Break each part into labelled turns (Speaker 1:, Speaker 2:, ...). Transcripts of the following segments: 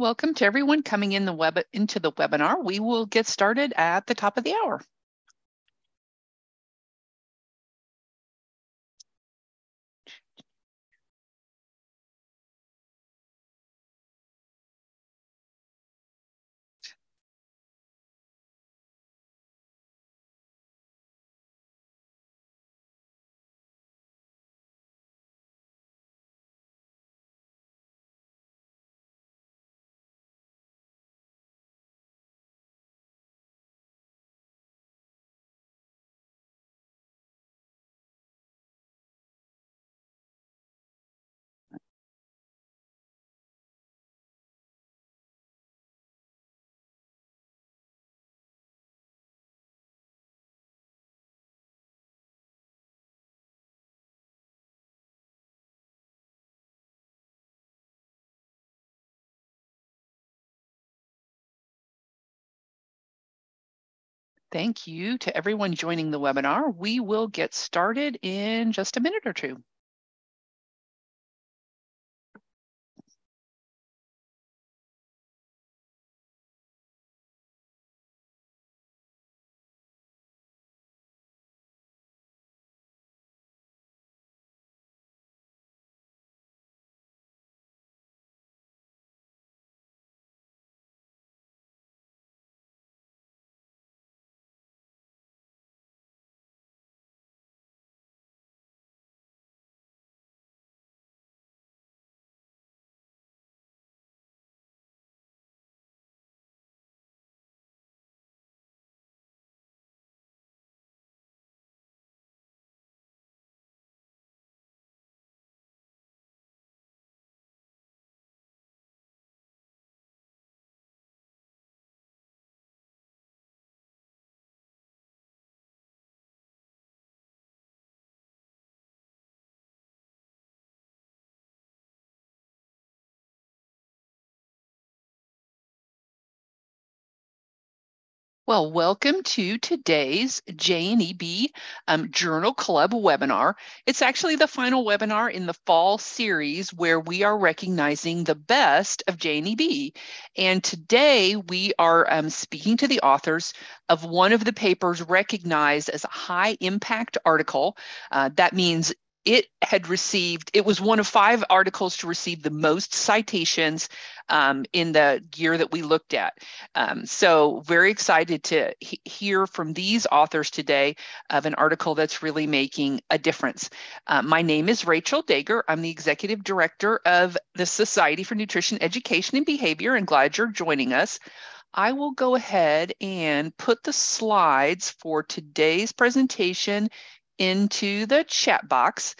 Speaker 1: Welcome to everyone coming in the web into the webinar. We will get started at the top of the hour. Thank you to everyone joining the webinar. We will get started in just a minute or two. Well, welcome to today's JNEB um, Journal Club webinar. It's actually the final webinar in the fall series where we are recognizing the best of JNEB. And today we are um, speaking to the authors of one of the papers recognized as a high impact article. Uh, that means it had received, it was one of five articles to receive the most citations um, in the year that we looked at. Um, so very excited to he hear from these authors today of an article that's really making a difference. Uh, my name is Rachel Daeger. I'm the Executive Director of the Society for Nutrition Education and Behavior and glad you're joining us. I will go ahead and put the slides for today's presentation into the chat box.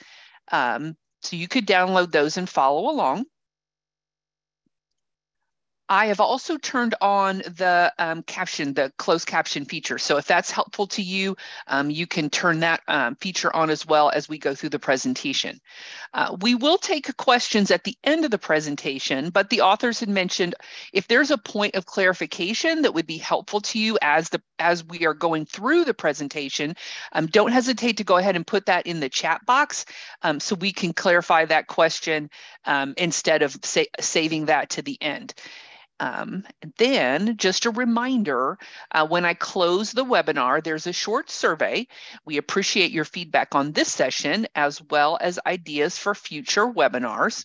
Speaker 1: Um, so you could download those and follow along. I have also turned on the um, caption, the closed caption feature. So if that's helpful to you, um, you can turn that um, feature on as well as we go through the presentation. Uh, we will take questions at the end of the presentation, but the authors had mentioned if there's a point of clarification that would be helpful to you as the as we are going through the presentation, um, don't hesitate to go ahead and put that in the chat box um, so we can clarify that question um, instead of sa saving that to the end. Um, then just a reminder, uh, when I close the webinar, there's a short survey. We appreciate your feedback on this session as well as ideas for future webinars.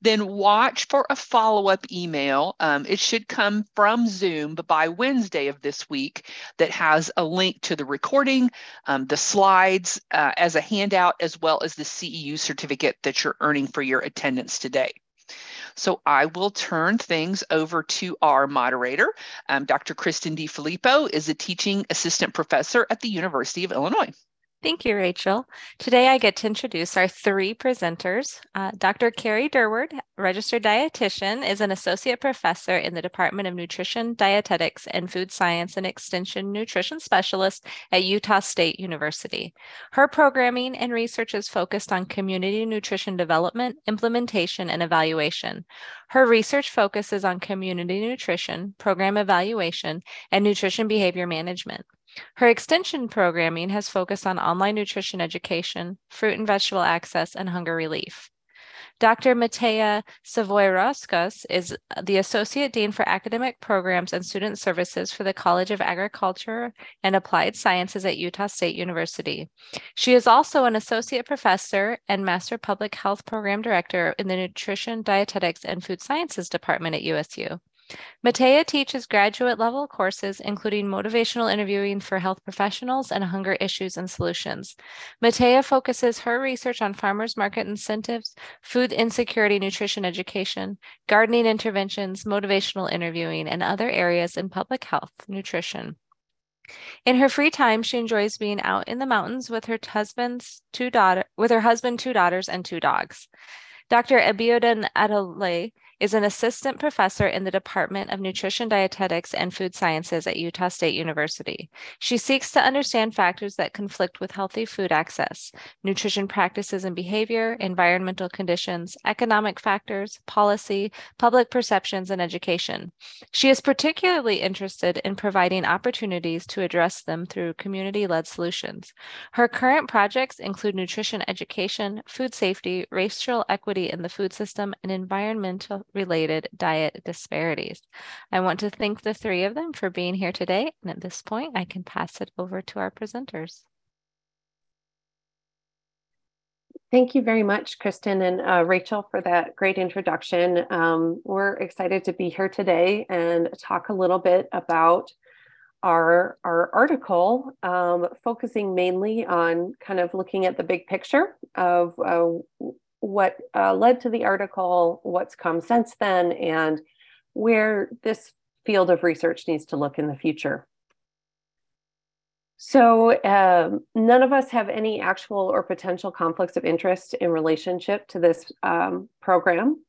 Speaker 1: Then watch for a follow-up email. Um, it should come from Zoom by Wednesday of this week that has a link to the recording, um, the slides uh, as a handout, as well as the CEU certificate that you're earning for your attendance today. So I will turn things over to our moderator. Um, Dr. Kristen DiFilippo is a teaching assistant professor at the University of Illinois.
Speaker 2: Thank you, Rachel. Today I get to introduce our three presenters. Uh, Dr. Carrie Durward, registered dietitian, is an associate professor in the Department of Nutrition, Dietetics, and Food Science and Extension Nutrition Specialist at Utah State University. Her programming and research is focused on community nutrition development, implementation, and evaluation. Her research focuses on community nutrition, program evaluation, and nutrition behavior management. Her extension programming has focused on online nutrition education, fruit and vegetable access, and hunger relief. Dr. Mateja Savoie-Roskos is the Associate Dean for Academic Programs and Student Services for the College of Agriculture and Applied Sciences at Utah State University. She is also an Associate Professor and Master Public Health Program Director in the Nutrition, Dietetics, and Food Sciences Department at USU. Mateja teaches graduate level courses, including motivational interviewing for health professionals and hunger issues and solutions. Mateja focuses her research on farmers market incentives, food insecurity nutrition education, gardening interventions, motivational interviewing, and other areas in public health nutrition. In her free time, she enjoys being out in the mountains with her husband's two daughter with her husband, two daughters, and two dogs. Dr. Abiodun Atoloye is an assistant professor in the Department of Nutrition, Dietetics, and Food Sciences at Utah State University. She seeks to understand factors that conflict with healthy food access, nutrition practices and behavior, environmental conditions, economic factors, policy, public perceptions, and education. She is particularly interested in providing opportunities to address them through community led solutions. Her current projects include nutrition education, food safety, racial equity in the food system, and environmental related diet disparities. I want to thank the three of them for being here today. And at this point, I can pass it over to our presenters.
Speaker 3: Thank you very much, Kristen and uh, Rachel, for that great introduction. Um, we're excited to be here today and talk a little bit about our, our article, um, focusing mainly on kind of looking at the big picture of uh, what uh, led to the article, what's come since then, and where this field of research needs to look in the future. So um, none of us have any actual or potential conflicts of interest in relationship to this um, program.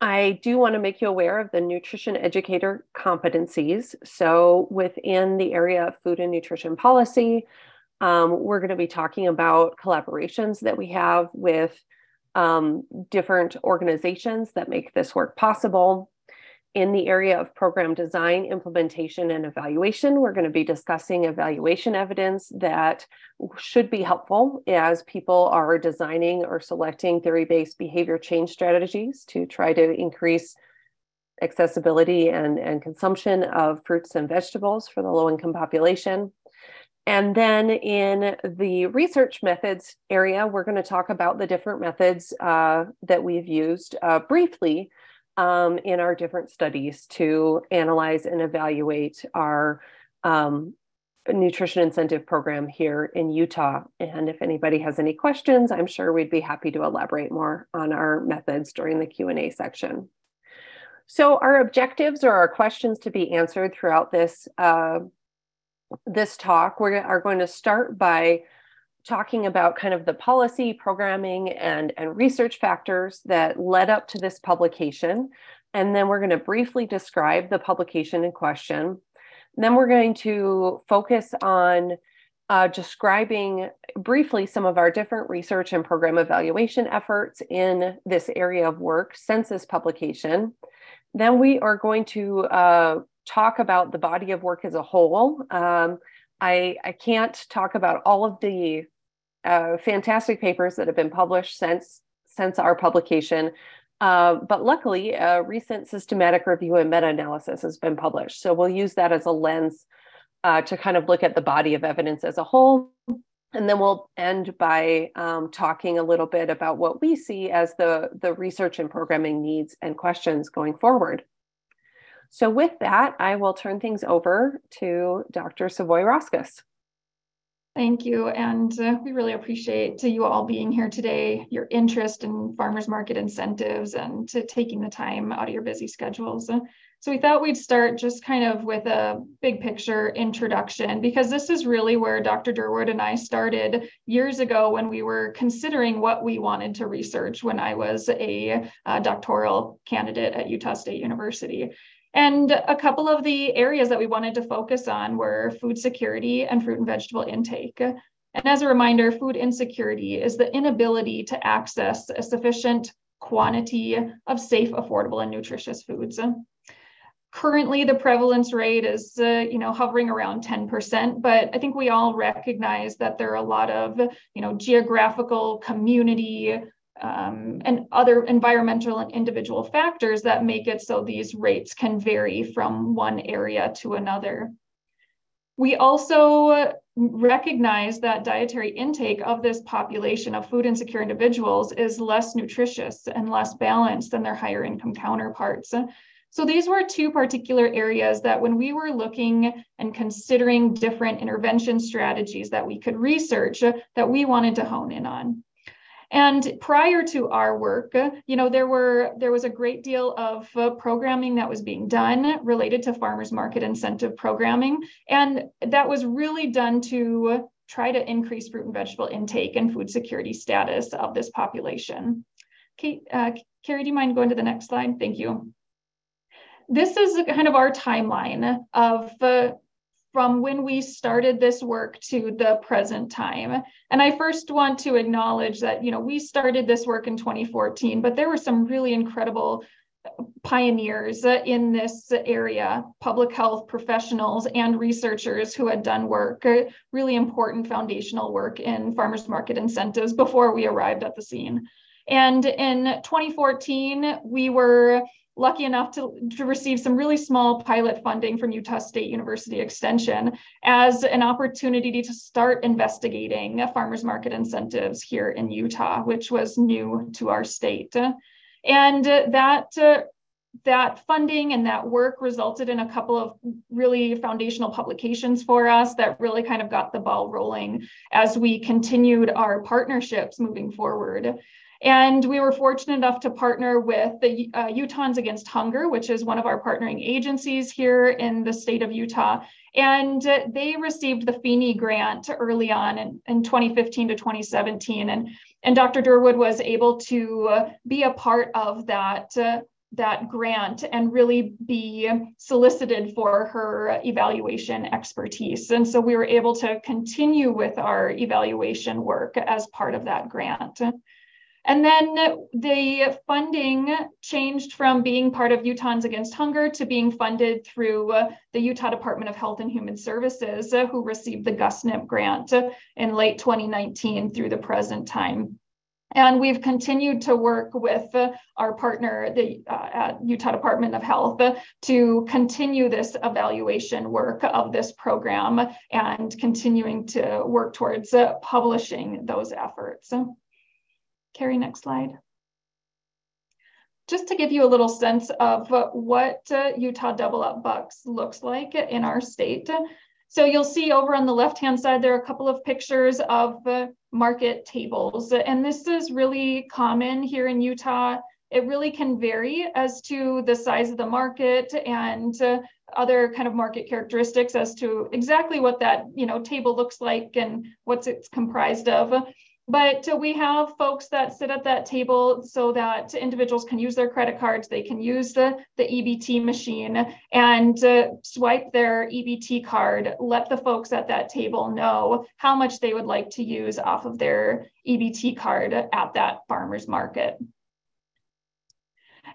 Speaker 3: I do want to make you aware of the nutrition educator competencies. So within the area of food and nutrition policy, um, we're going to be talking about collaborations that we have with um, different organizations that make this work possible. In the area of program design, implementation, and evaluation, we're going to be discussing evaluation evidence that should be helpful as people are designing or selecting theory based behavior change strategies to try to increase accessibility and, and consumption of fruits and vegetables for the low income population. And then in the research methods area, we're going to talk about the different methods uh, that we've used uh, briefly um, in our different studies to analyze and evaluate our um, nutrition incentive program here in Utah. And if anybody has any questions, I'm sure we'd be happy to elaborate more on our methods during the Q&A section. So our objectives or our questions to be answered throughout this uh, this talk, we are going to start by talking about kind of the policy, programming, and, and research factors that led up to this publication. And then we're going to briefly describe the publication in question. Then we're going to focus on uh, describing briefly some of our different research and program evaluation efforts in this area of work since this publication. Then we are going to uh, talk about the body of work as a whole. Um, I, I can't talk about all of the uh, fantastic papers that have been published since since our publication, uh, but luckily, a recent systematic review and meta-analysis has been published. So we'll use that as a lens uh, to kind of look at the body of evidence as a whole. And then we'll end by um, talking a little bit about what we see as the, the research and programming needs and questions going forward. So with that, I will turn things over to Dr. Savoie-Roskos.
Speaker 4: Thank you. And uh, we really appreciate you all being here today, your interest in farmers market incentives and to taking the time out of your busy schedules. So we thought we'd start just kind of with a big picture introduction because this is really where Dr. Durward and I started years ago when we were considering what we wanted to research when I was a, a doctoral candidate at Utah State University. And a couple of the areas that we wanted to focus on were food security and fruit and vegetable intake. And as a reminder, food insecurity is the inability to access a sufficient quantity of safe, affordable, and nutritious foods. Currently, the prevalence rate is, uh, you know, hovering around 10%, but I think we all recognize that there are a lot of, you know, geographical, community, um, and other environmental and individual factors that make it so these rates can vary from one area to another. We also recognize that dietary intake of this population of food insecure individuals is less nutritious and less balanced than their higher income counterparts. So these were two particular areas that when we were looking and considering different intervention strategies that we could research that we wanted to hone in on. And prior to our work, you know, there were there was a great deal of uh, programming that was being done related to farmers market incentive programming, and that was really done to try to increase fruit and vegetable intake and food security status of this population. Kate, uh, Carrie, do you mind going to the next slide? Thank you. This is kind of our timeline of uh, from when we started this work to the present time. And I first want to acknowledge that, you know, we started this work in 2014, but there were some really incredible pioneers in this area, public health professionals and researchers who had done work, uh, really important foundational work in farmers market incentives before we arrived at the scene. And in 2014, we were lucky enough to, to receive some really small pilot funding from Utah State University Extension as an opportunity to start investigating farmers market incentives here in Utah, which was new to our state. And that uh, that funding and that work resulted in a couple of really foundational publications for us that really kind of got the ball rolling as we continued our partnerships moving forward. And we were fortunate enough to partner with the uh, Utahns Against Hunger, which is one of our partnering agencies here in the state of Utah. And uh, they received the FINI grant early on in, in 2015 to 2017. And, and Dr. Durward was able to uh, be a part of that uh, that grant and really be solicited for her evaluation expertise. And so we were able to continue with our evaluation work as part of that grant. And then the funding changed from being part of Utahns Against Hunger to being funded through the Utah Department of Health and Human Services, uh, who received the GusNIP grant in late 2019 through the present time. And we've continued to work with uh, our partner, the uh, at Utah Department of Health, to continue this evaluation work of this program and continuing to work towards uh, publishing those efforts. Carrie, next slide. Just to give you a little sense of what uh, Utah Double Up Bucks looks like in our state. So you'll see over on the left-hand side, there are a couple of pictures of market tables. And this is really common here in Utah. It really can vary as to the size of the market and uh, other kind of market characteristics as to exactly what that you know table looks like and what's it's comprised of. But we have folks that sit at that table so that individuals can use their credit cards, they can use the, the EBT machine and uh, swipe their EBT card, let the folks at that table know how much they would like to use off of their EBT card at that farmer's market.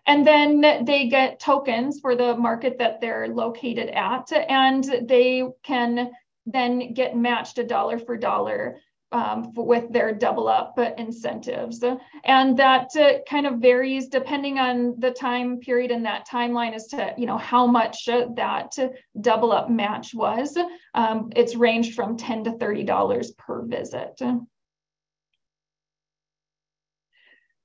Speaker 4: And then they get tokens for the market that they're located at, and they can then get matched a dollar for dollar um, with their double up incentives. And that uh, kind of varies depending on the time period and that timeline as to, you know, how much uh, that double up match was. Um, it's ranged from 10 to $30 per visit.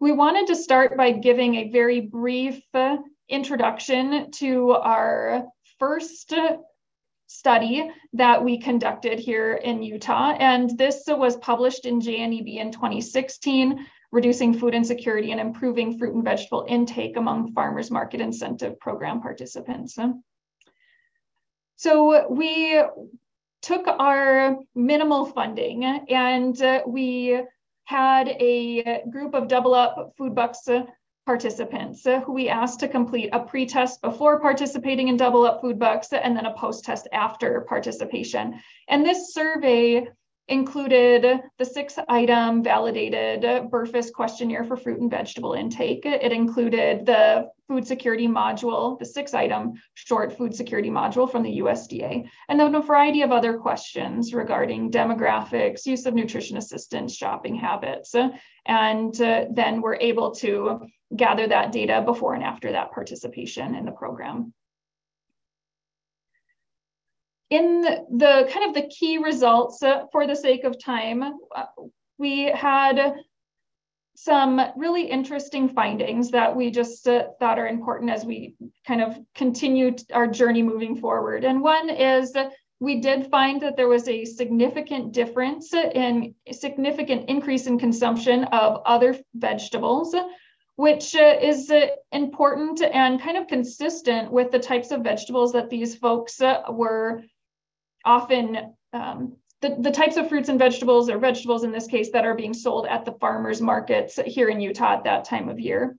Speaker 4: We wanted to start by giving a very brief uh, introduction to our first study that we conducted here in Utah. And this was published in JNEB in 2016, reducing food insecurity and improving fruit and vegetable intake among farmers market incentive program participants. So we took our minimal funding and we had a group of double up food bucks participants who we asked to complete a pre-test before participating in double up food bucks and then a post-test after participation. And this survey included the six item validated BRFSS questionnaire for fruit and vegetable intake. It included the food security module, the six item short food security module from the USDA, and then a variety of other questions regarding demographics, use of nutrition assistance, shopping habits. And uh, then we're able to gather that data before and after that participation in the program in the kind of the key results uh, for the sake of time, uh, we had some really interesting findings that we just uh, thought are important as we kind of continue our journey moving forward. And one is we did find that there was a significant difference in significant increase in consumption of other vegetables, which uh, is uh, important and kind of consistent with the types of vegetables that these folks were often um, the, the types of fruits and vegetables, or vegetables in this case, that are being sold at the farmers markets here in Utah at that time of year.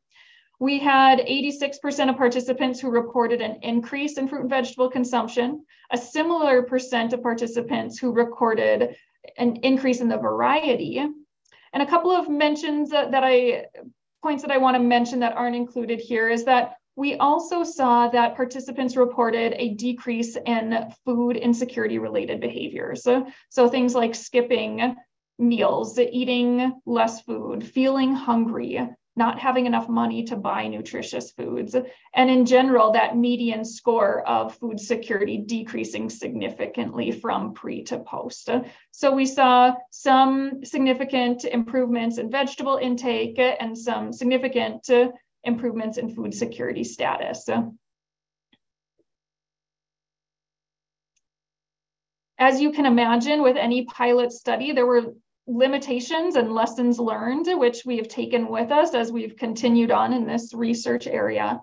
Speaker 4: We had 86% of participants who reported an increase in fruit and vegetable consumption, a similar percent of participants who recorded an increase in the variety. And a couple of mentions that, that I, points that I wanna mention that aren't included here is that we also saw that participants reported a decrease in food insecurity related behaviors. So, so things like skipping meals, eating less food, feeling hungry, not having enough money to buy nutritious foods, and in general, that median score of food security decreasing significantly from pre to post. So we saw some significant improvements in vegetable intake and some significant improvements in food security status. So, As you can imagine, with any pilot study, there were limitations and lessons learned, which we have taken with us as we've continued on in this research area.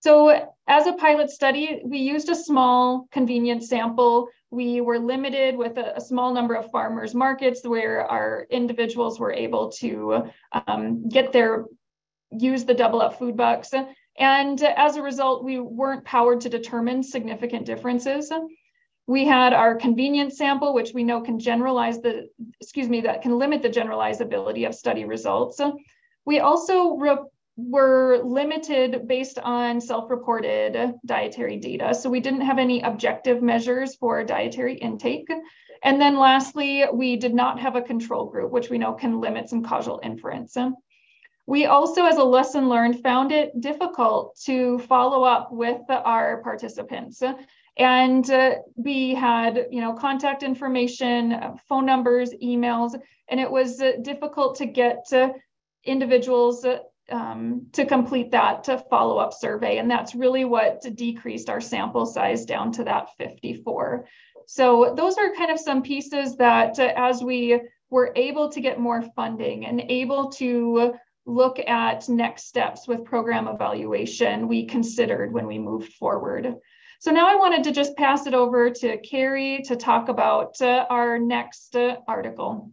Speaker 4: So as a pilot study, we used a small convenient sample. We were limited with a, a small number of farmers markets where our individuals were able to um, get their use the double up food bucks. And as a result, we weren't powered to determine significant differences. We had our convenience sample, which we know can generalize the, excuse me, that can limit the generalizability of study results. We also were limited based on self-reported dietary data. So we didn't have any objective measures for dietary intake. And then lastly, we did not have a control group, which we know can limit some causal inference. We also, as a lesson learned, found it difficult to follow up with our participants. And uh, we had, you know, contact information, phone numbers, emails, and it was uh, difficult to get uh, individuals um, to complete that to follow-up survey. And that's really what decreased our sample size down to that 54. So those are kind of some pieces that uh, as we were able to get more funding and able to look at next steps with program evaluation we considered when we moved forward. So now I wanted to just pass it over to Carrie to talk about uh, our next uh, article.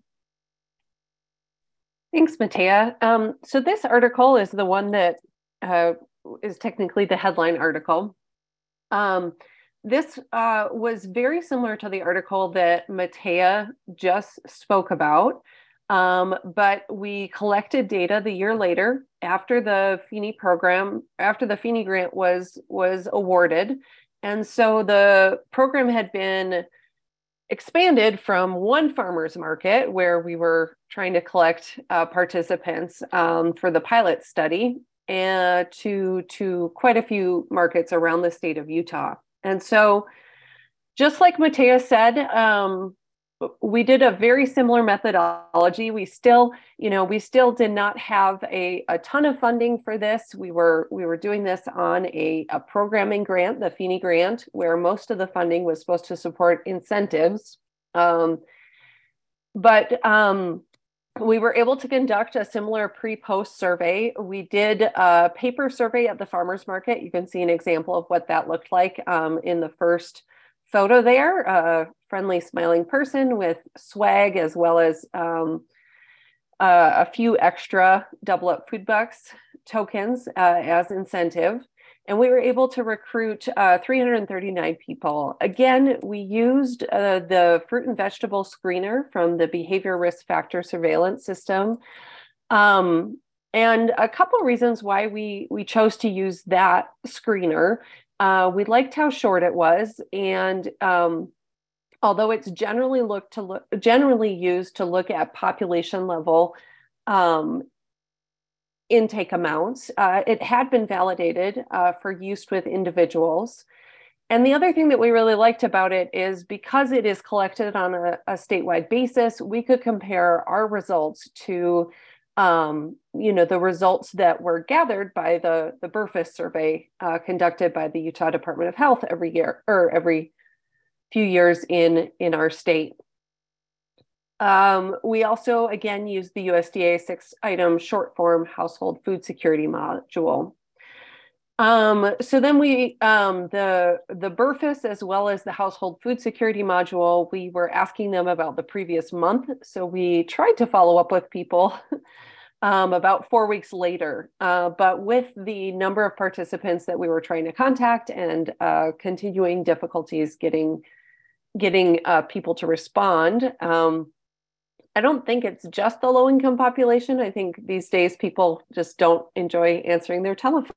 Speaker 3: Thanks, Mateja. Um, so this article is the one that uh, is technically the headline article. Um, this uh, was very similar to the article that Mateja just spoke about. Um, but we collected data the year later after the FINI program, after the FINI grant was was awarded. And so the program had been expanded from one farmers market where we were trying to collect uh, participants um, for the pilot study and to to quite a few markets around the state of Utah. And so just like Mateja said, um, we did a very similar methodology. We still you know we still did not have a, a ton of funding for this. We were we were doing this on a, a programming grant the FINI grant where most of the funding was supposed to support incentives. Um, but um, we were able to conduct a similar pre-post survey. We did a paper survey at the farmers market. You can see an example of what that looked like um, in the first photo there, a friendly smiling person with swag as well as um, uh, a few extra double up food bucks tokens uh, as incentive. and we were able to recruit uh, 339 people. Again, we used uh, the fruit and vegetable screener from the behavior risk factor surveillance system. Um, and a couple of reasons why we, we chose to use that screener. Uh, we liked how short it was. And um, although it's generally looked to look, generally used to look at population level um, intake amounts. Uh, it had been validated uh, for use with individuals. And the other thing that we really liked about it is because it is collected on a, a statewide basis, we could compare our results to, um, you know, the results that were gathered by the, the BRFSS survey uh, conducted by the Utah Department of Health every year or every few years in, in our state. Um, we also, again, use the USDA six item short form household food security module. Um, so then we, um, the, the BRFSS as well as the household food security module, we were asking them about the previous month. So we tried to follow up with people um, about four weeks later. Uh, but with the number of participants that we were trying to contact and uh, continuing difficulties getting, getting uh, people to respond, um, I don't think it's just the low income population. I think these days people just don't enjoy answering their telephone.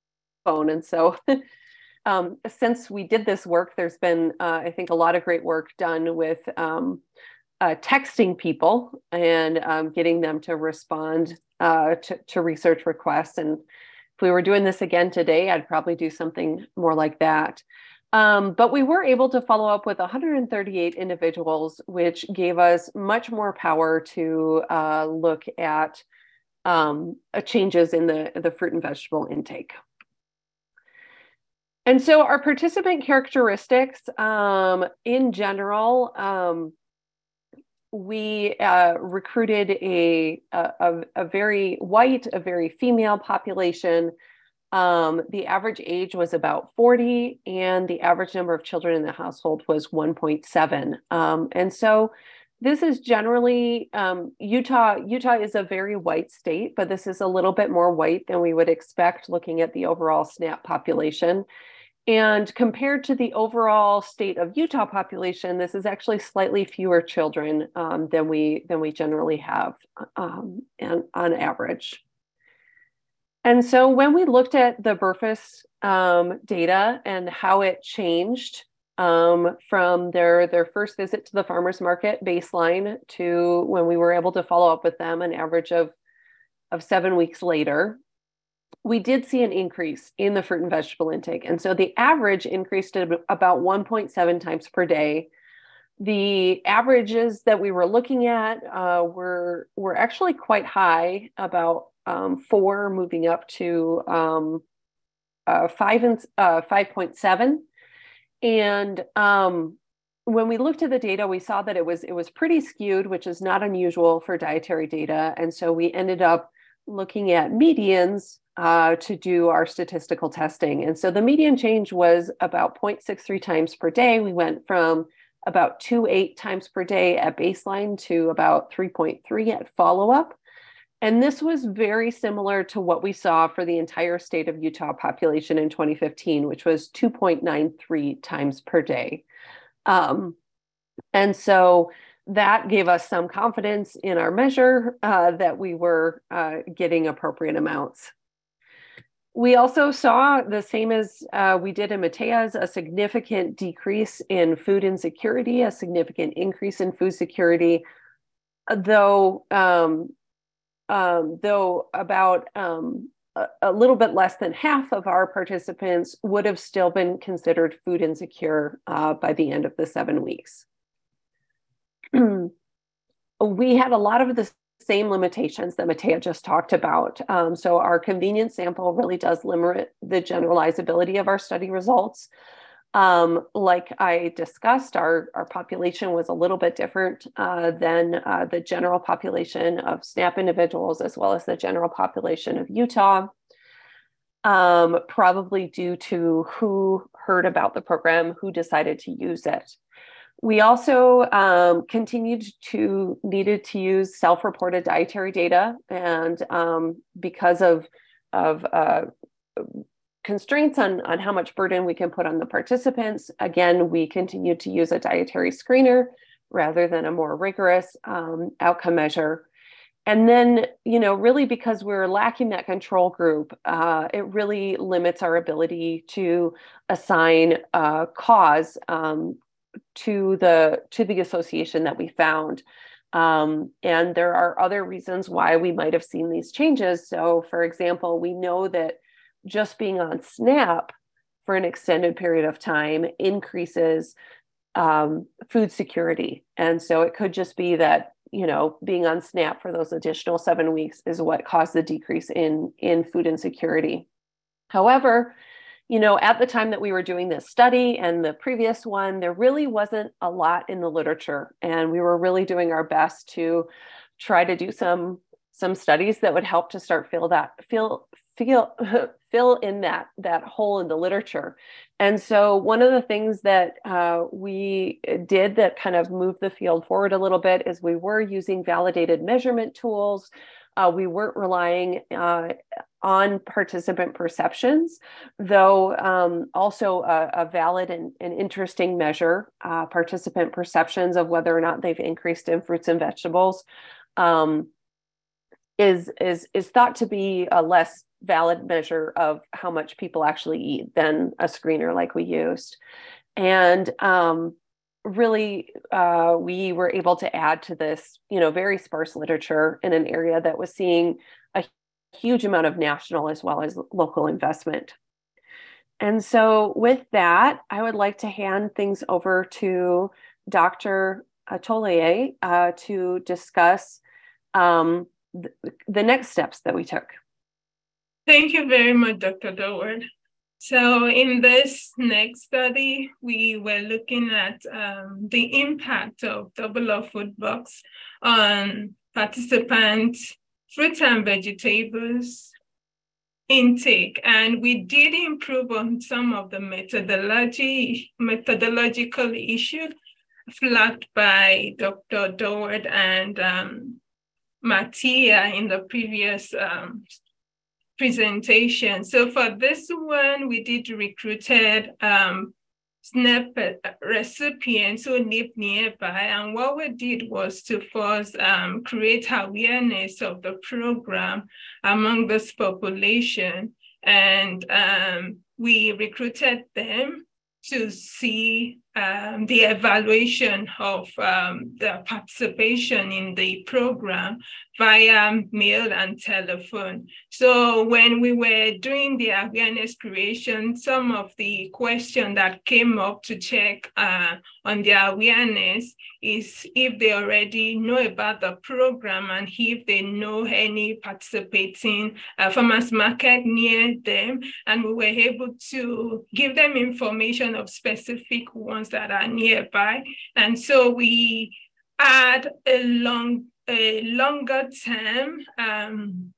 Speaker 3: And so, um, since we did this work, there's been, uh, I think, a lot of great work done with um, uh, texting people and um, getting them to respond uh, to, to research requests. And if we were doing this again today, I'd probably do something more like that. Um, but we were able to follow up with 138 individuals, which gave us much more power to uh, look at um, changes in the, the fruit and vegetable intake. And so our participant characteristics um, in general, um, we uh, recruited a, a, a, very white, a very female population um, the average age was about 40, and the average number of children in the household was 1.7. Um, and so this is generally um, Utah. Utah is a very white state, but this is a little bit more white than we would expect looking at the overall SNAP population. And compared to the overall state of Utah population, this is actually slightly fewer children um, than we than we generally have um, and on average. And so when we looked at the BRFSS um, data and how it changed um, from their, their first visit to the farmer's market baseline to when we were able to follow up with them an average of, of seven weeks later, we did see an increase in the fruit and vegetable intake. And so the average increased to about 1.7 times per day. The averages that we were looking at uh, were, were actually quite high, about um, four moving up to um, uh, five and uh, 5.7. And um, when we looked at the data, we saw that it was it was pretty skewed, which is not unusual for dietary data. And so we ended up looking at medians uh, to do our statistical testing. And so the median change was about 0.63 times per day. We went from about 2.8 times per day at baseline to about 3.3 at follow up. And this was very similar to what we saw for the entire state of Utah population in 2015, which was 2.93 times per day. Um, and so that gave us some confidence in our measure uh, that we were uh, getting appropriate amounts. We also saw the same as uh, we did in Mateja's, a significant decrease in food insecurity, a significant increase in food security, though um, um, though about um, a, a, little bit less than half of our participants would have still been considered food insecure uh, by the end of the seven weeks. we had a lot of the same limitations that Mateja just talked about. Um, so our convenience sample really does limit the generalizability of our study results. Um, like I discussed, our, our population was a little bit different uh, than uh, the general population of SNAP individuals, as well as the general population of Utah, um, probably due to who heard about the program, who decided to use it. We also um, continued to needed to use self-reported dietary data, and um, because of of uh, constraints on, on how much burden we can put on the participants. Again, we continued to use a dietary screener rather than a more rigorous um, outcome measure. And then, you know, really because we're lacking that control group, uh, it really limits our ability to assign a cause um, to the to the association that we found. Um, and there are other reasons why we might have seen these changes. So, for example, we know that just being on SNAP for an extended period of time increases um, food security. And so it could just be that, you know, being on SNAP for those additional seven weeks is what caused the decrease in, in food insecurity. However, you know, at the time that we were doing this study and the previous one, there really wasn't a lot in the literature. And we were really doing our best to try to do some some studies that would help to start fill that fill feel fill in that that hole in the literature and so one of the things that uh, we did that kind of moved the field forward a little bit is we were using validated measurement tools uh, we weren't relying uh, on participant perceptions, though um, also a, a, valid and, and interesting measure, uh, participant perceptions of whether or not they've increased in fruits and vegetables, um, is, is, is thought to be a less valid measure of how much people actually eat than a screener like we used. And um, really uh, we were able to add to this you know very sparse literature in an area that was seeing a huge amount of national as well as local investment. And so with that i would like to hand things over to dr Atoloye uh, to discuss um, th- the next steps that we took.
Speaker 5: Thank you very much dr Durward so in this next study, we were looking at um, the impact of Double Up Food Bucks on participants' fruits and vegetables intake. And we did improve on some of the methodology, methodological issues flagged by Dr. Durward and um, Mateja in the previous um, presentation. So for this one, we did recruited um, SNAP recipients who live nearby. And what we did was to first um, create awareness of the program among this population. And um, we recruited them to see um, the evaluation of um, the participation in the program via mail and telephone. So when we were doing the awareness creation, some of the questions that came up to check uh, on the awareness is if they already know about the program and if they know any participating uh, farmers market near them. And we were able to give them information of specific ones that are nearby. And so we add a long a longer term um,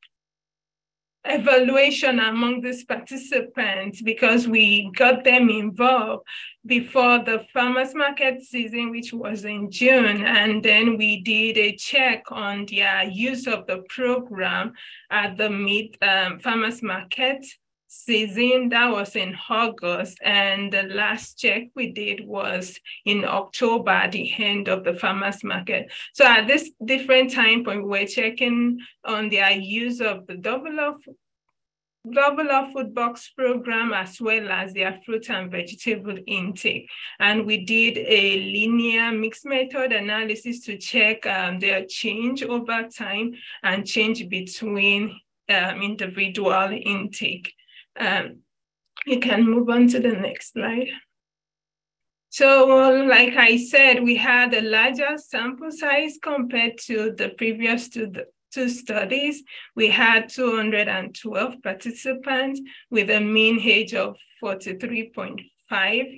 Speaker 5: evaluation among these participants because we got them involved before the farmers market season, which was in June. And then we did a check on their use of the program at the mid um, farmers market season that was in August, and the last check we did was in October at the end of the farmers market. So at this different time point, we're checking on their use of the double of double up food bucks program as well as their fruit and vegetable intake. And we did a linear mixed method analysis to check um, their change over time and change between um, individual intake. Um, you can move on to the next slide. So like I said, we had a larger sample size compared to the previous two, two studies. We had 212 participants with a mean age of 43.5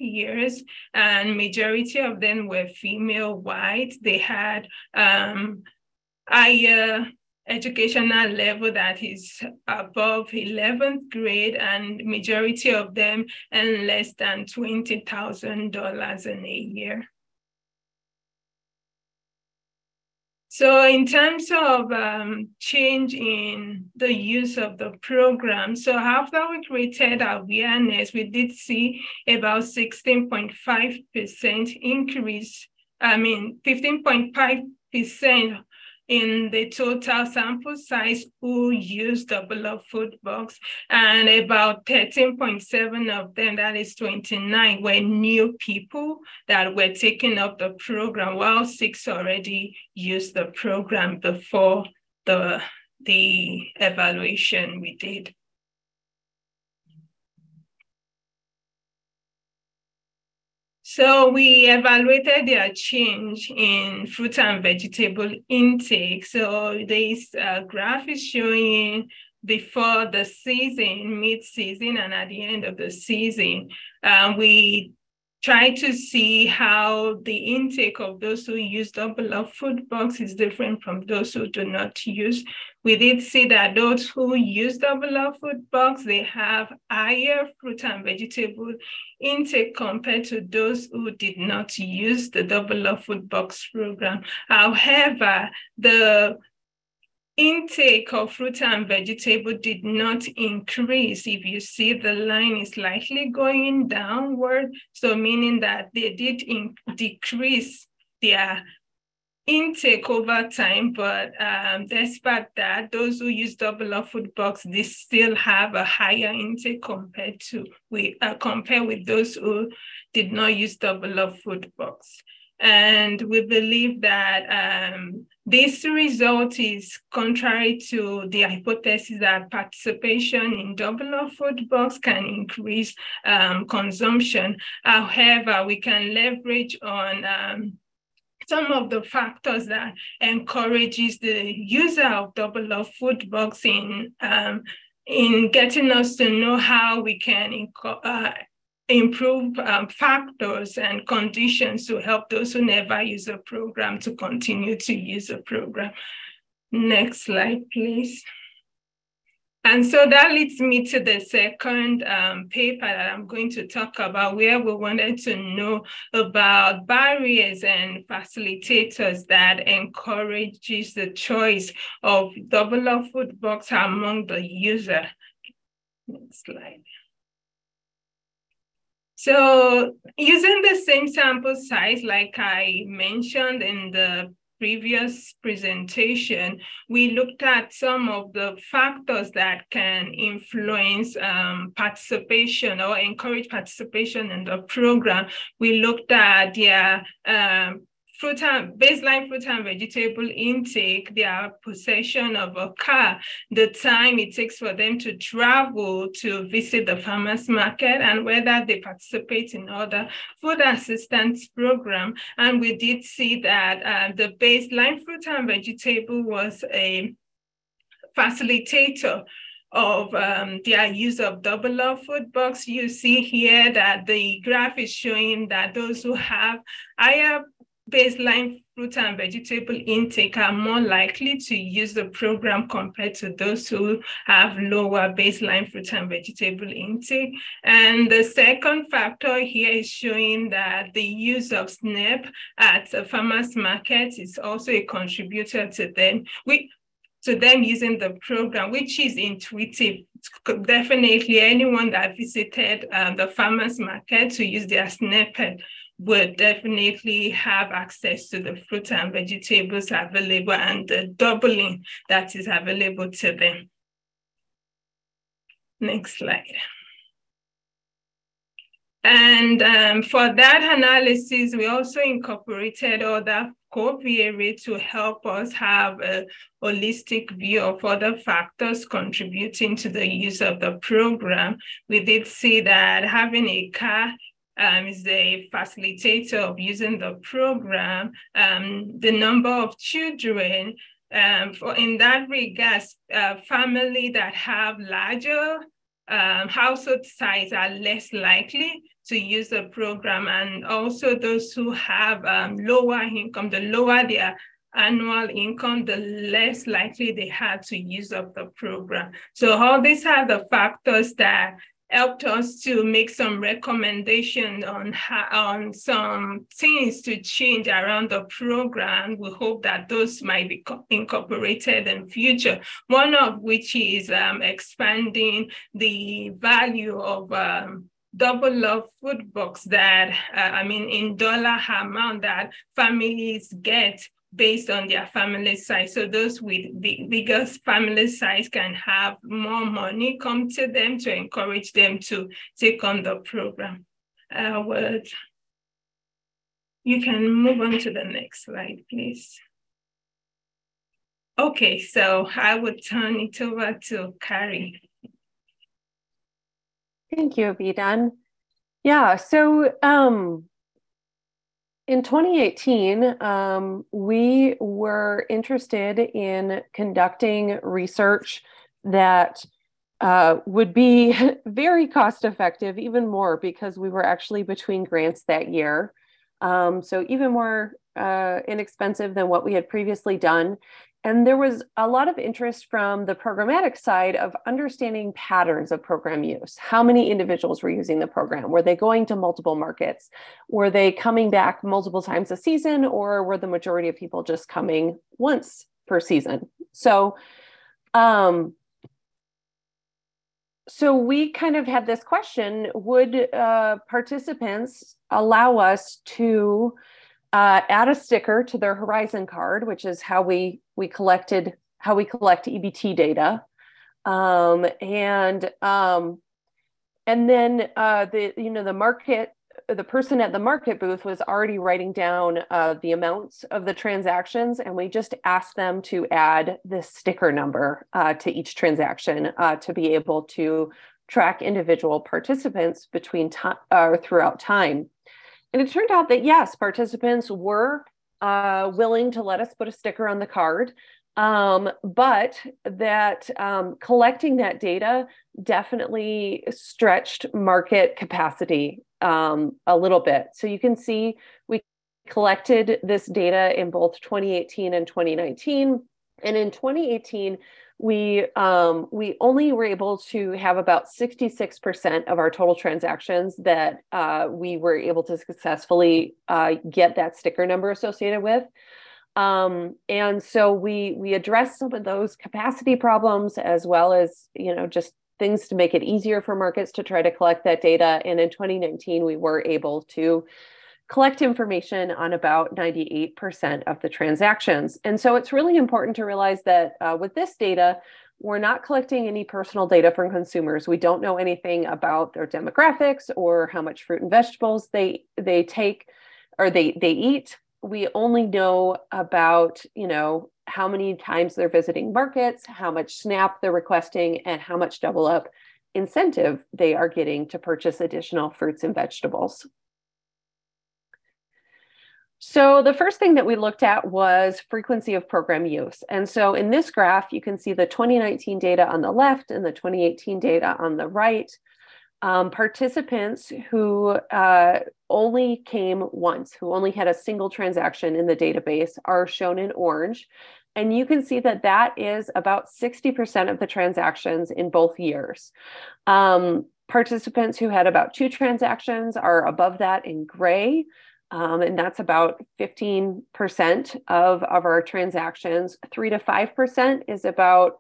Speaker 5: years and majority of them were female white. They had um, higher educational level that is above 11th grade and majority of them earn less than $20,000 in a year. So in terms of um, change in the use of the program, so after we created awareness, we did see about 16.5% increase, I mean, 15.5% in the total sample size who used the below food box and about 13.7 of them that is 29 were new people that were taking up the program while six already used the program before the the evaluation we did So we evaluated their change in fruit and vegetable intake. So this uh, graph is showing before the season, mid-season, and at the end of the season. Um, we try to see how the intake of those who use double up food bucks is different from those who do not use. We did see that those who use double up food bucks, they have higher fruit and vegetable intake compared to those who did not use the double up food bucks program. However, the intake of fruit and vegetable did not increase. If you see the line is slightly going downward, so meaning that they did decrease their intake over time, but um, despite that, those who use double up food bucks, they still have a higher intake compared to we uh, compare with those who did not use double up food bucks. And we believe that um, this result is contrary to the hypothesis that participation in double up food bucks can increase um, consumption. However, we can leverage on um, some of the factors that encourages the user of double up food bucks in, um, in getting us to know how we can uh, improve um, factors and conditions to help those who never use a program to continue to use a program. Next slide, please. And so that leads me to the second um, paper that I'm going to talk about, where we wanted to know about barriers and facilitators that encourages the choice of double up food bucks among the user. Next slide. So using the same sample size, like I mentioned in the previous presentation, we looked at some of the factors that can influence um, participation or encourage participation in the program. We looked at their um, fruit and baseline fruit and vegetable intake, their possession of a car, the time it takes for them to travel to visit the farmers market, and whether they participate in other food assistance program. And we did see that uh, the baseline fruit and vegetable was a facilitator of um, their use of double up food bucks. You see here that the graph is showing that those who have higher baseline fruit and vegetable intake are more likely to use the program compared to those who have lower baseline fruit and vegetable intake. And the second factor here is showing that the use of SNAP at a farmer's market is also a contributor to them. We, to them using the program, which is intuitive. Definitely anyone that visited um, the farmer's market to use their SNAP would definitely have access to the fruit and vegetables available and the doubling that is available to them. Next slide. And um, for that analysis, we also incorporated other covariates to help us have a holistic view of other factors contributing to the use of the program. We did see that having a car um, is a facilitator of using the program. Um, the number of children um, for in that regard, uh, family that have larger um, household size are less likely to use the program, and also those who have um, lower income, the lower their annual income, the less likely they had to use up the program. So all these are the factors that helped us to make some recommendations on how, on some things to change around the program. We hope that those might be incorporated in future. One of which is um, expanding the value of um, double up food bucks that uh, I mean in dollar amount that families get based on their family size. So those with the biggest family size can have more money come to them to encourage them to take on the program. Uh, would, you can move on to the next slide, please. Okay, so I would turn it over to Carrie.
Speaker 3: Thank you, Abiodun. Yeah, so um, in 2018, um, we were interested in conducting research that uh, would be very cost effective, even more because we were actually between grants that year. Um, so, even more uh, inexpensive than what we had previously done. And there was a lot of interest from the programmatic side of understanding patterns of program use. How many individuals were using the program? Were they going to multiple markets? Were they coming back multiple times a season, or were the majority of people just coming once per season? So, um, so we kind of had this question would uh, participants allow us to uh, add a sticker to their Horizon card, which is how we we collected how we collect EBT data, um, and um, and then uh, the you know the market the person at the market booth was already writing down uh, the amounts of the transactions, and we just asked them to add this sticker number uh, to each transaction uh, to be able to track individual participants between time or throughout time. And it turned out that yes, participants were uh, willing to let us put a sticker on the card, um, but that um, collecting that data definitely stretched market capacity um, a little bit. So you can see we collected this data in both 2018 and 2019. And in 2018, we um, we only were able to have about 66% of our total transactions that uh, we were able to successfully uh, get that sticker number associated with. Um, and so we we addressed some of those capacity problems as well as you know just things to make it easier for markets to try to collect that data. And in 2019, we were able to collect information on about 98% of the transactions. And so it's really important to realize that uh, with this data, we're not collecting any personal data from consumers. We don't know anything about their demographics or how much fruit and vegetables they they take or they they eat. We only know about, you know, how many times they're visiting markets, how much SNAP they're requesting, and how much double up incentive they are getting to purchase additional fruits and vegetables. So the first thing that we looked at was frequency of program use. And so in this graph, you can see the 2019 data on the left and the 2018 data on the right. Um, participants who uh, only came once, who only had a single transaction in the database are shown in orange. And you can see that that is about 60% of the transactions in both years. Um, participants who had about two transactions are above that in gray. Um, and that's about 15% of, of our transactions. 3 to 5% is about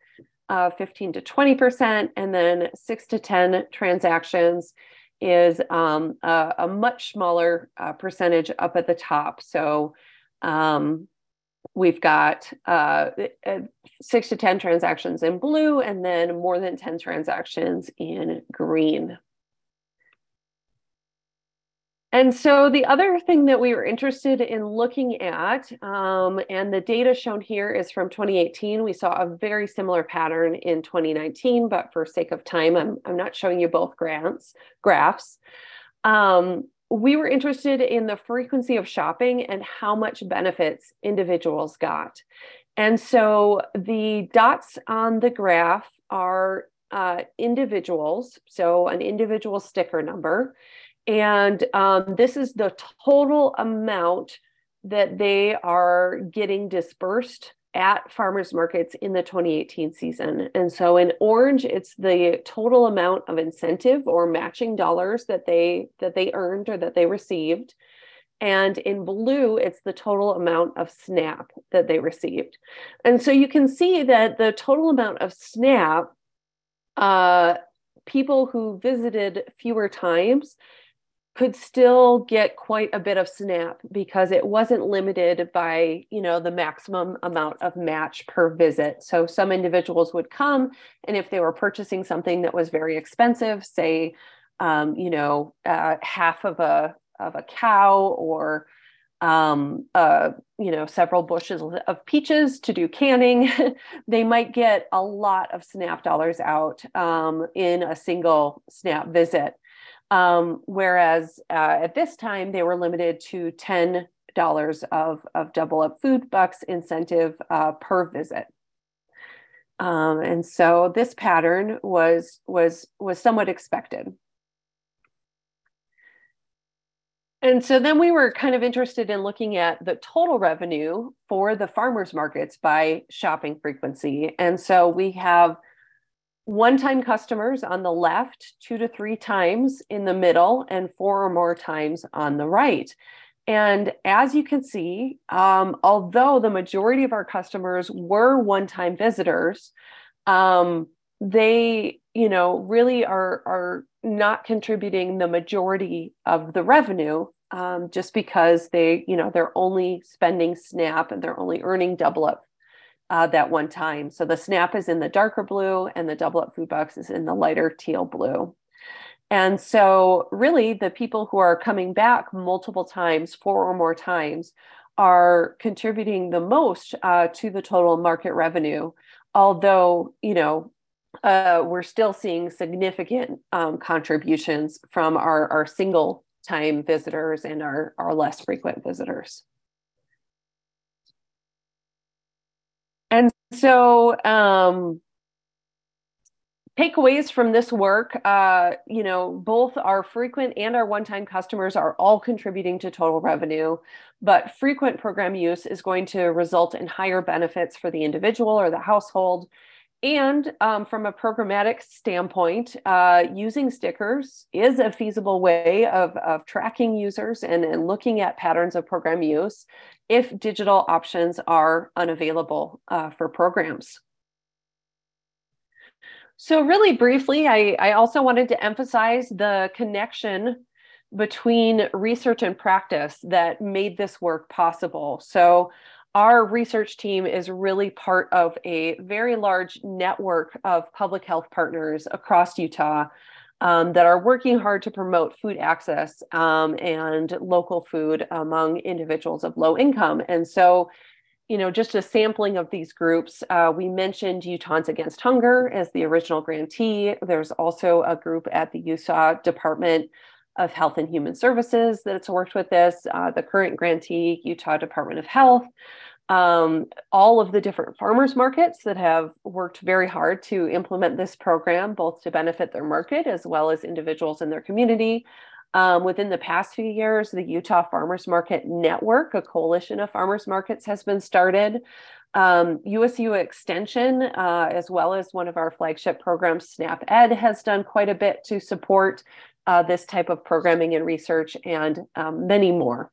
Speaker 3: uh, 15 to 20%. And then 6 to 10 transactions is um, a, a, much smaller uh, percentage up at the top. So um, we've got uh, uh 6 to 10 transactions in blue and then more than 10 transactions in green. And so the other thing that we were interested in looking at, um, and the data shown here is from 2018. We saw a very similar pattern in 2019, but for sake of time, I'm, I'm not showing you both grants, graphs. Um, we were interested in the frequency of shopping and how much benefits individuals got. And so the dots on the graph are uh, individuals, so an individual sticker number. And um, this is the total amount that they are getting dispersed at farmers markets in the 2018 season. And so in orange, it's the total amount of incentive or matching dollars that they that they earned or that they received. And in blue, it's the total amount of SNAP that they received. And so you can see that the total amount of SNAP, uh, people who visited fewer times could still get quite a bit of snap because it wasn't limited by you know the maximum amount of match per visit. So some individuals would come and if they were purchasing something that was very expensive say um, you know uh, half of a of a cow or um, uh, you know several bushels of peaches to do canning they might get a lot of snap dollars out um, in a single snap visit um, whereas uh, at this time, they were limited to $10 of, of double up food bucks incentive uh, per visit. Um, and so this pattern was, was, was somewhat expected. And so then we were kind of interested in looking at the total revenue for the farmers markets by shopping frequency. And so we have one time customers on the left, two to three times in the middle, and four or more times on the right. And as you can see, um, although the majority of our customers were one time visitors, um, they you know really are are not contributing the majority of the revenue um, just because they you know they're only spending snap and they're only earning double up uh, that one time. So the snap is in the darker blue and the double up food bucks is in the lighter teal blue. And so, really, the people who are coming back multiple times, four or more times, are contributing the most uh, to the total market revenue. Although, you know, uh, we're still seeing significant um, contributions from our, our single time visitors and our, our less frequent visitors. And so, um, takeaways from this work uh, you know both our frequent and our one-time customers are all contributing to total revenue but frequent program use is going to result in higher benefits for the individual or the household and um, from a programmatic standpoint uh, using stickers is a feasible way of, of tracking users and, and looking at patterns of program use if digital options are unavailable uh, for programs. So really briefly, I, I also wanted to emphasize the connection between research and practice that made this work possible. So our research team is really part of a very large network of public health partners across Utah um, that are working hard to promote food access um, and local food among individuals of low income. And so, you know, just a sampling of these groups, uh, we mentioned Utahns Against Hunger as the original grantee. There's also a group at the Utah Department of Health and Human Services that's worked with this, uh, the current grantee, Utah Department of Health um, all of the different farmers markets that have worked very hard to implement this program, both to benefit their market as well as individuals in their community. Um, within the past few years, the Utah Farmers Market Network, a coalition of farmers markets, has been started. Um, USU Extension, uh, as well as one of our flagship programs, SNAP Ed, has done quite a bit to support uh, this type of programming and research, and um, many more.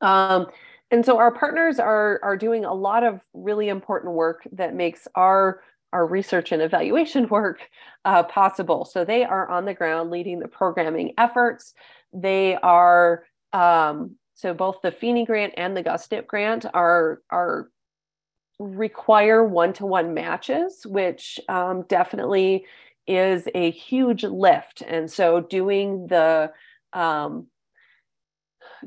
Speaker 3: Um, and so our partners are are doing a lot of really important work that makes our our research and evaluation work uh, possible. So they are on the ground leading the programming efforts. They are um, so both the FINI grant and the GusNIP grant are are require one-to-one matches, which um, definitely is a huge lift. And so doing the um,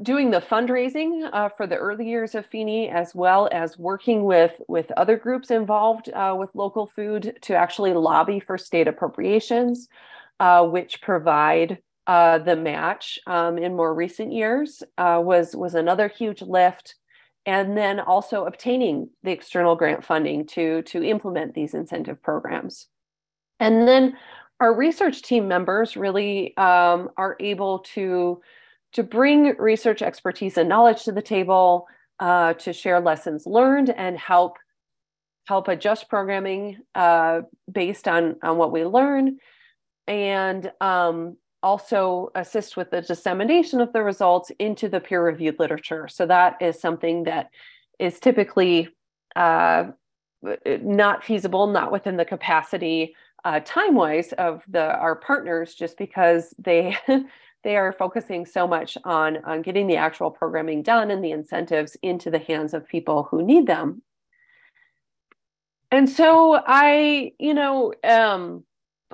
Speaker 3: doing the fundraising uh, for the early years of FINI, as well as working with, with other groups involved uh, with local food to actually lobby for state appropriations, uh, which provide uh, the match um, in more recent years, uh, was, was another huge lift. And then also obtaining the external grant funding to, to implement these incentive programs. And then our research team members really um, are able to to bring research expertise and knowledge to the table, uh, to share lessons learned and help help adjust programming uh, based on, on what we learn, and um, also assist with the dissemination of the results into the peer reviewed literature. So that is something that is typically uh, not feasible, not within the capacity uh, time wise of the our partners, just because they they are focusing so much on on getting the actual programming done and the incentives into the hands of people who need them. And so I, you know, um,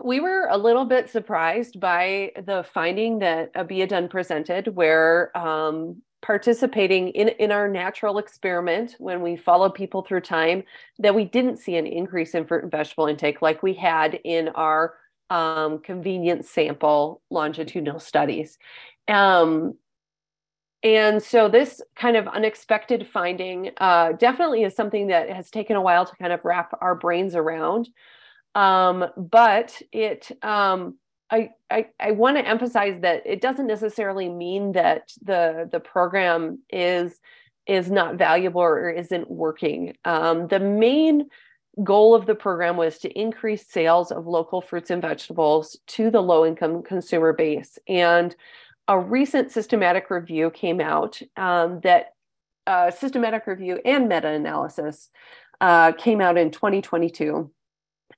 Speaker 3: we were a little bit surprised by the finding that Abiodun presented, where um, participating in, in our natural experiment, when we followed people through time, that we didn't see an increase in fruit and vegetable intake like we had in our um, convenience sample longitudinal studies. Um, and so this kind of unexpected finding uh, definitely is something that has taken a while to kind of wrap our brains around. Um, but it, um, I, I, want to emphasize that it doesn't necessarily mean that the the program is is not valuable or isn't working. Um, the main goal of the program was to increase sales of local fruits and vegetables to the low income consumer base. And a recent systematic review came out um, that uh, systematic review and meta analysis uh, came out in 2022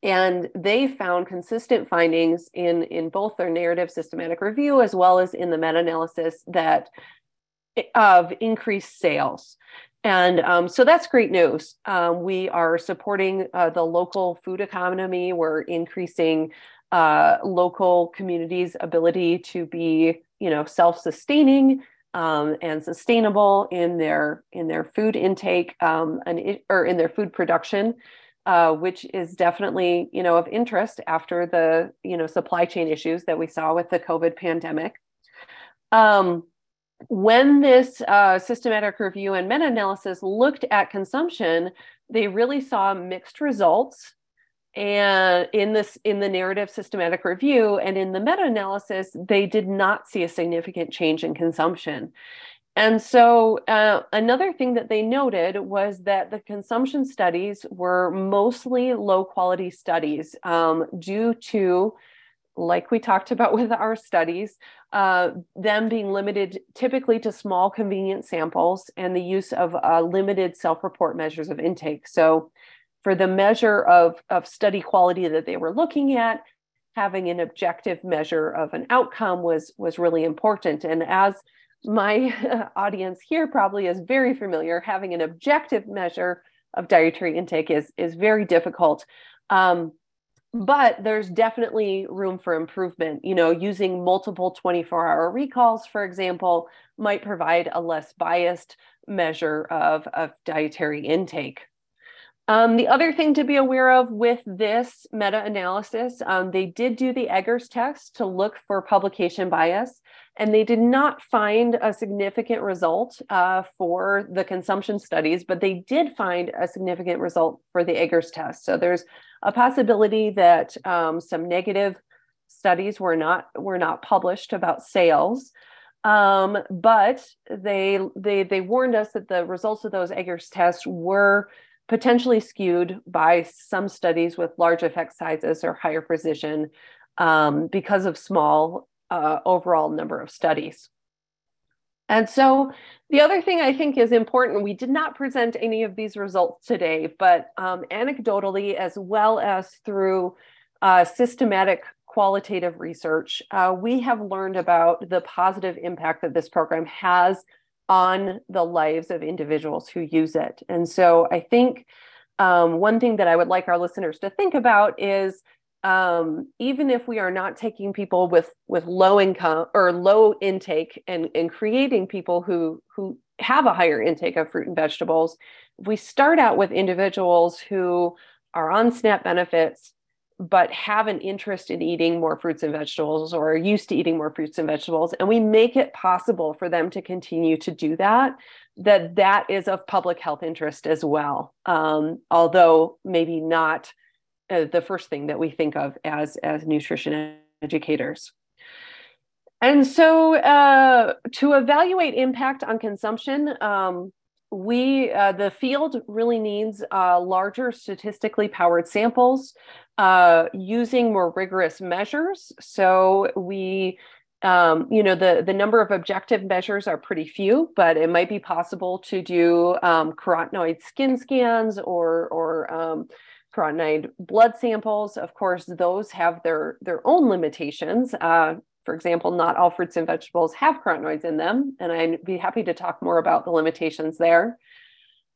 Speaker 3: and they found consistent findings in, in both their narrative systematic review as well as in the meta analysis that of increased sales. And um, so that's great news. Um, we are supporting uh, the local food economy. We're increasing uh, local communities' ability to be, you know, self-sustaining um, and sustainable in their in their food intake um, and or in their food production uh, which is definitely you know of interest after the you know supply chain issues that we saw with the COVID pandemic. Um, when this uh, systematic review and meta-analysis looked at consumption, they really saw mixed results and in this in the narrative systematic review and in the meta-analysis they did not see a significant change in consumption and so, uh, another thing that they noted was that the consumption studies were mostly low quality studies um, due to, like we talked about with our studies, uh, them being limited typically to small convenient samples and the use of uh, limited self report measures of intake. So, for the measure of, of study quality that they were looking at, having an objective measure of an outcome was, was really important. And as my audience here probably is very familiar. Having an objective measure of dietary intake is, is very difficult. Um, but there's definitely room for improvement. You know, using multiple 24 hour recalls, for example, might provide a less biased measure of, of dietary intake. Um, the other thing to be aware of with this meta analysis, um, they did do the Eggers test to look for publication bias and they did not find a significant result uh, for the consumption studies, but they did find a significant result for the Eggers test. So there's a possibility that um, some negative studies were not were not published about sales, um, but they they they warned us that the results of those Eggers tests were potentially skewed by some studies with large effect sizes or higher precision um, because of small uh, overall number of studies. And so the other thing I think is important, we did not present any of these results today, but um, anecdotally, as well as through uh, systematic qualitative research, uh, we have learned about the positive impact that this program has on the lives of individuals who use it. And so I think um, one thing that I would like our listeners to think about is um, even if we are not taking people with with low income or low intake and and creating people who who have a higher intake of fruit and vegetables, we start out with individuals who are on SNAP benefits but have an interest in eating more fruits and vegetables or are used to eating more fruits and vegetables and we make it possible for them to continue to do that that that is of public health interest as well. Um, although maybe not uh, the first thing that we think of as as nutrition educators. And so, uh, to evaluate impact on consumption, um, we uh, the field really needs uh, larger statistically powered samples uh, using more rigorous measures. So we, um, you know, the the number of objective measures are pretty few, but it might be possible to do um, carotenoid skin scans or or um, carotenoid blood samples. Of course, those have their their own limitations. Uh, for example, not all fruits and vegetables have carotenoids in them, and I'd be happy to talk more about the limitations there.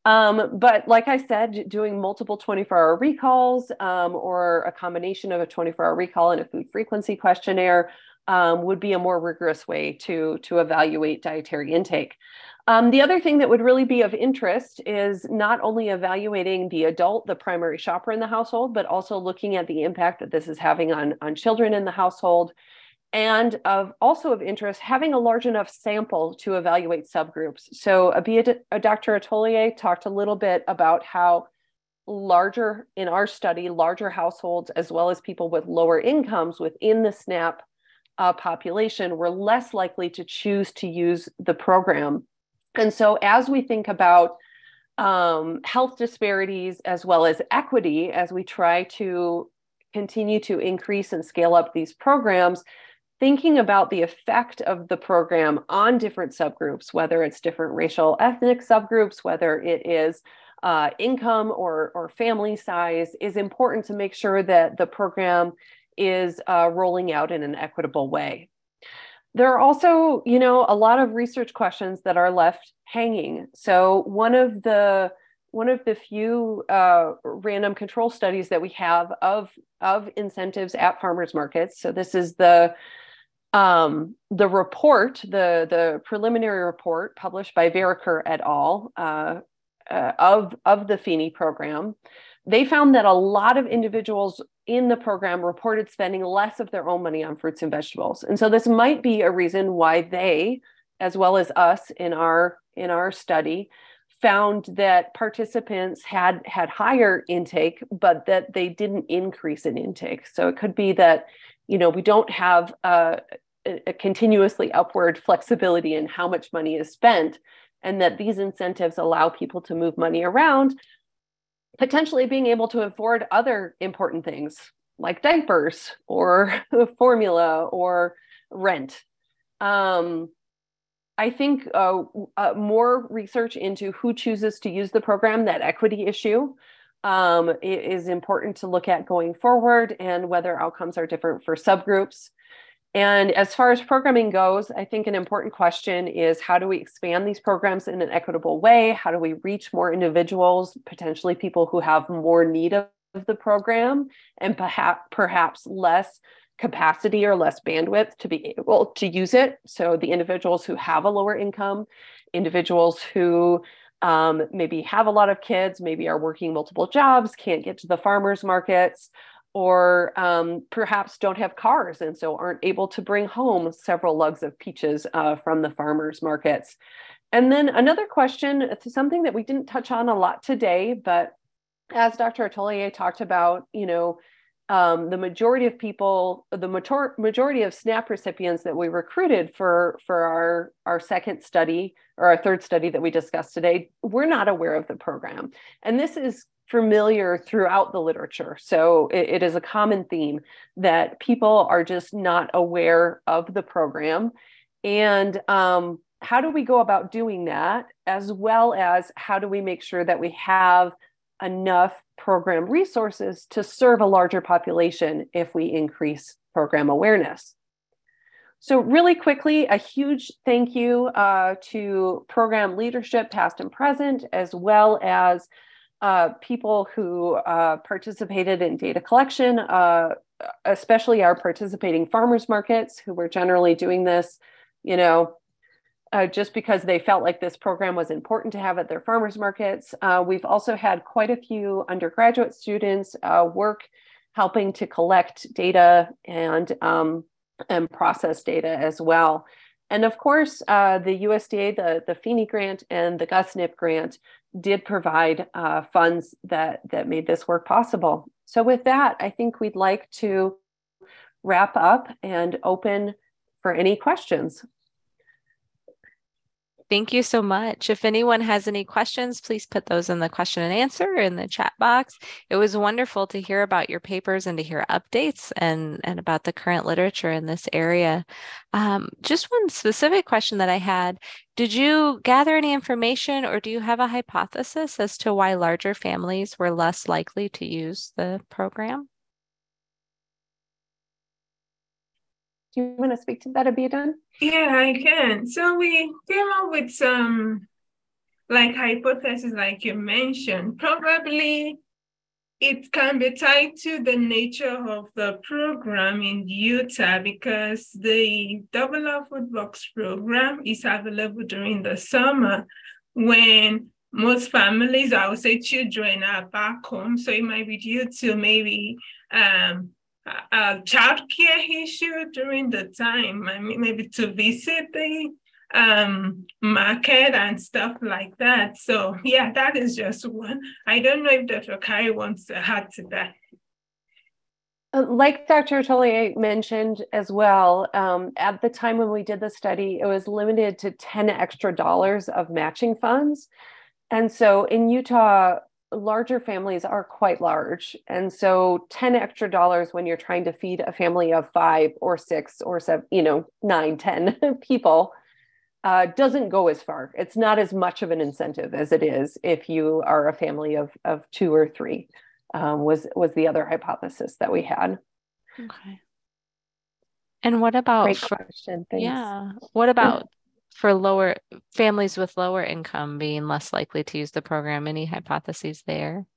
Speaker 3: Um, but like I said, doing multiple 24 hour recalls um, or a combination of a 24 hour recall and a food frequency questionnaire um, would be a more rigorous way to, to evaluate dietary intake. Um, the other thing that would really be of interest is not only evaluating the adult, the primary shopper in the household, but also looking at the impact that this is having on, on children in the household and of also of interest having a large enough sample to evaluate subgroups. So uh, Dr. Atoloye talked a little bit about how larger in our study, larger households as well as people with lower incomes within the SNAP uh, population were less likely to choose to use the program. And so as we think about um, health disparities as well as equity, as we try to continue to increase and scale up these programs, thinking about the effect of the program on different subgroups, whether it's different racial ethnic subgroups, whether it is uh, income or, or family size, is important to make sure that the program is uh, rolling out in an equitable way. There are also, you know, a lot of research questions that are left hanging. So one of the one of the few uh, random control studies that we have of of incentives at farmers markets. So this is the um, the report, the, the preliminary report published by Vericker et al. Uh, uh, of, of the FINI program, they found that a lot of individuals in the program reported spending less of their own money on fruits and vegetables. And so this might be a reason why they, as well as us in our in our study, found that participants had had higher intake, but that they didn't increase in intake. So it could be that you know we don't have a, a continuously upward flexibility in how much money is spent and that these incentives allow people to move money around potentially being able to afford other important things like diapers or formula or rent um, I think uh, uh, more research into who chooses to use the program, that equity issue, um, is important to look at going forward and whether outcomes are different for subgroups. And as far as programming goes, I think an important question is how do we expand these programs in an equitable way? How do we reach more individuals, potentially people who have more need of the program and perhaps perhaps less capacity or less bandwidth to be able to use it. So the individuals who have a lower income, individuals who um, maybe have a lot of kids, maybe are working multiple jobs, can't get to the farmers markets, or um, perhaps don't have cars and so aren't able to bring home several lugs of peaches uh, from the farmers markets. And then another question, something that we didn't touch on a lot today, but as Dr. Atoloye talked about, you know, um, the majority of people, the major- majority of SNAP recipients that we recruited for for our our second study or our third study that we discussed today, we're not aware of the program, and this is familiar throughout the literature. So it, it is a common theme that people are just not aware of the program. And um, how do we go about doing that, as well as how do we make sure that we have enough program resources to serve a larger population if we increase program awareness? So, really quickly, a huge thank you uh, to program leadership, past and present, as well as uh, people who uh, participated in data collection, uh, especially our participating farmers markets who were generally doing this, you know, uh, just because they felt like this program was important to have at their farmers markets. Uh, we've also had quite a few undergraduate students uh, work helping to collect data and um, and process data as well. And of course, uh, the USDA, the, the FINI grant and the GusNIP grant did provide uh, funds that, that made this work possible. So with that, I think we'd like to wrap up and open for any questions.
Speaker 2: Thank you so much. If anyone has any questions, please put those in the question and answer in the chat box. It was wonderful to hear about your papers and to hear updates and, and about the current literature in this area. Um, just one specific question that I had Did you gather any information or do you have a hypothesis as to why larger families were less likely to use the program?
Speaker 3: You want to speak to that, Abiodun?
Speaker 5: Yeah, I can. So we came up with some like hypotheses, like you mentioned. Probably it can be tied to the nature of the program in Utah because the Double Up Food Bucks program is available during the summer when most families, I would say children are back home. So it might be due to maybe um, a childcare issue during the time. I mean, maybe to visit the um, market and stuff like that. So yeah, that is just one. I don't know if Dr. Carrie wants to add to that.
Speaker 3: Uh, like Dr. Atoloye mentioned as well, um, at the time when we did the study, it was limited to 10 extra dollars of matching funds. And so in Utah, larger families are quite large. And so 10 extra dollars when you're trying to feed a family of five or six or seven, you know, nine, 10 people uh, doesn't go as far. It's not as much of an incentive as it is if you are a family of, of two or three um, was, was the other hypothesis that we had.
Speaker 2: Okay. And what about
Speaker 3: Great question. Thanks.
Speaker 2: Yeah. What about for lower families with lower income being less likely to use the program? Any hypotheses there?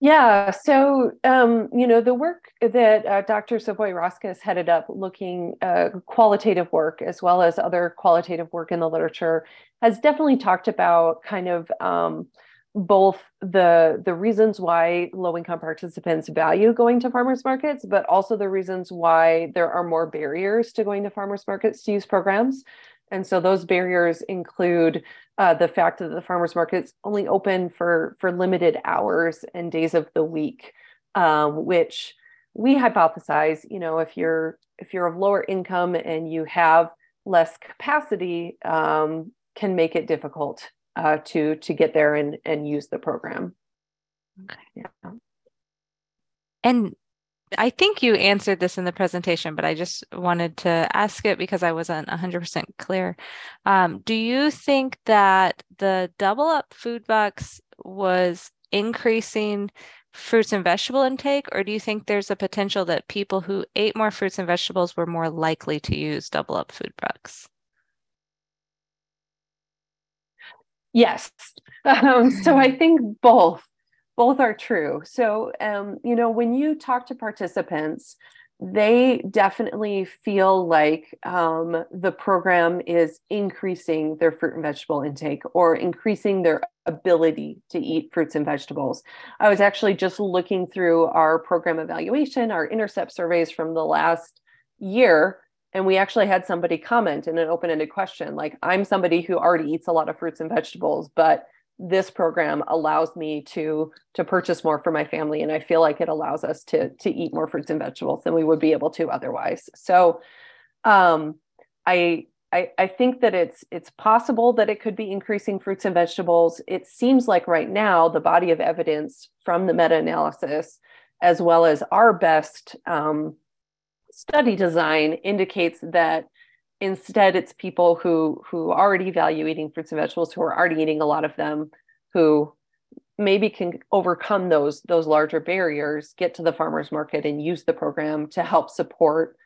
Speaker 3: Yeah, so um, you know the work that uh, Dr. Savoie-Roskos headed up, looking uh, qualitative work as well as other qualitative work in the literature, has definitely talked about kind of um, both the the reasons why low income participants value going to farmers markets, but also the reasons why there are more barriers to going to farmers markets to use programs. And so those barriers include uh, the fact that the farmers markets only open for for limited hours and days of the week, um, which we hypothesize, you know, if you're if you're of lower income and you have less capacity, um, can make it difficult uh, to to get there and and use the program.
Speaker 2: Okay. Yeah. And I think you answered this in the presentation, but I just wanted to ask it because I wasn't 100% clear. Um, do you think that the double up food bucks was increasing fruits and vegetable intake, or do you think there's a potential that people who ate more fruits and vegetables were more likely to use double up food bucks?
Speaker 3: Yes. Um, so I think both both are true. So, um, you know, when you talk to participants, they definitely feel like um, the program is increasing their fruit and vegetable intake or increasing their ability to eat fruits and vegetables. I was actually just looking through our program evaluation, our intercept surveys from the last year, and we actually had somebody comment in an open ended question like, I'm somebody who already eats a lot of fruits and vegetables, but this program allows me to to purchase more for my family and i feel like it allows us to to eat more fruits and vegetables than we would be able to otherwise. So um, I, I i think that it's it's possible that it could be increasing fruits and vegetables. It seems like right now the body of evidence from the meta-analysis as well as our best um, study design indicates that instead it's people who who already value eating fruits and vegetables who are already eating a lot of them who maybe can overcome those those larger barriers get to the farmers market and use the program to help support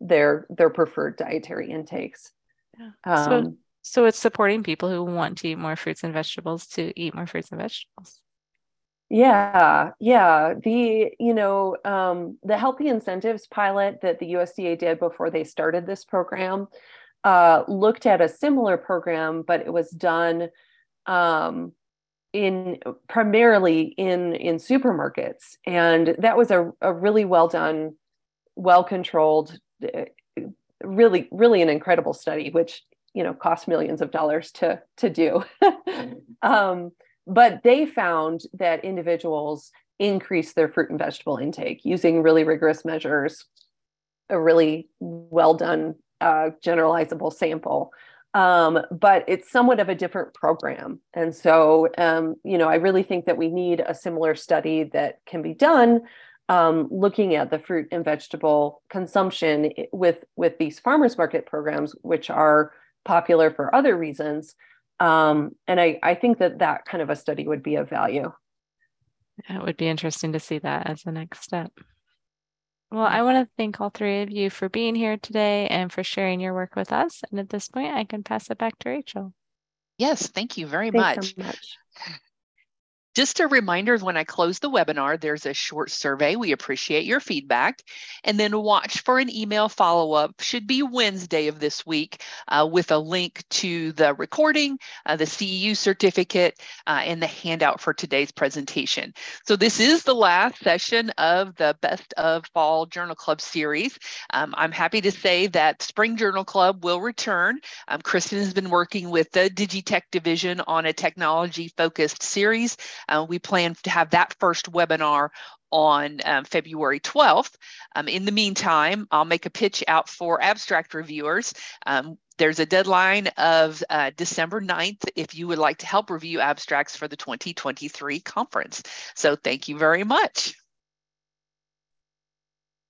Speaker 3: their their preferred dietary intakes
Speaker 2: yeah. um, so so it's supporting people who want to eat more fruits and vegetables to eat more fruits and vegetables
Speaker 3: yeah, yeah. The you know um, the healthy incentives pilot that the USDA did before they started this program uh, looked at a similar program, but it was done um, in primarily in in supermarkets, and that was a, a really well done, well controlled, uh, really really an incredible study, which you know cost millions of dollars to to do. um, but they found that individuals increase their fruit and vegetable intake using really rigorous measures, a really well done uh, generalizable sample. um, but it's somewhat of a different program. And so, um, you know, I really think that we need a similar study that can be done um, looking at the fruit and vegetable consumption with with these farmers market programs, which are popular for other reasons. Um, and I, I think that that kind of a study would be of value.
Speaker 2: It would be interesting to see that as the next step. Well, I want to thank all three of you for being here today and for sharing your work with us. And at this point, I can pass it back to Rachel.
Speaker 1: Yes, thank you very
Speaker 3: Thanks
Speaker 1: much.
Speaker 3: so much.
Speaker 1: Just a reminder when I close the webinar, there's a short survey. We appreciate your feedback. And then watch for an email follow up, should be Wednesday of this week, uh, with a link to the recording, uh, the CEU certificate, uh, and the handout for today's presentation. So, this is the last session of the Best of Fall Journal Club series. Um, I'm happy to say that Spring Journal Club will return. Um, Kristen has been working with the Digitech division on a technology focused series. Uh, we plan to have that first webinar on um, February 12th. Um, in the meantime, I'll make a pitch out for abstract reviewers. Um, there's a deadline of uh, December 9th if you would like to help review abstracts for the 2023 conference. So thank you very much.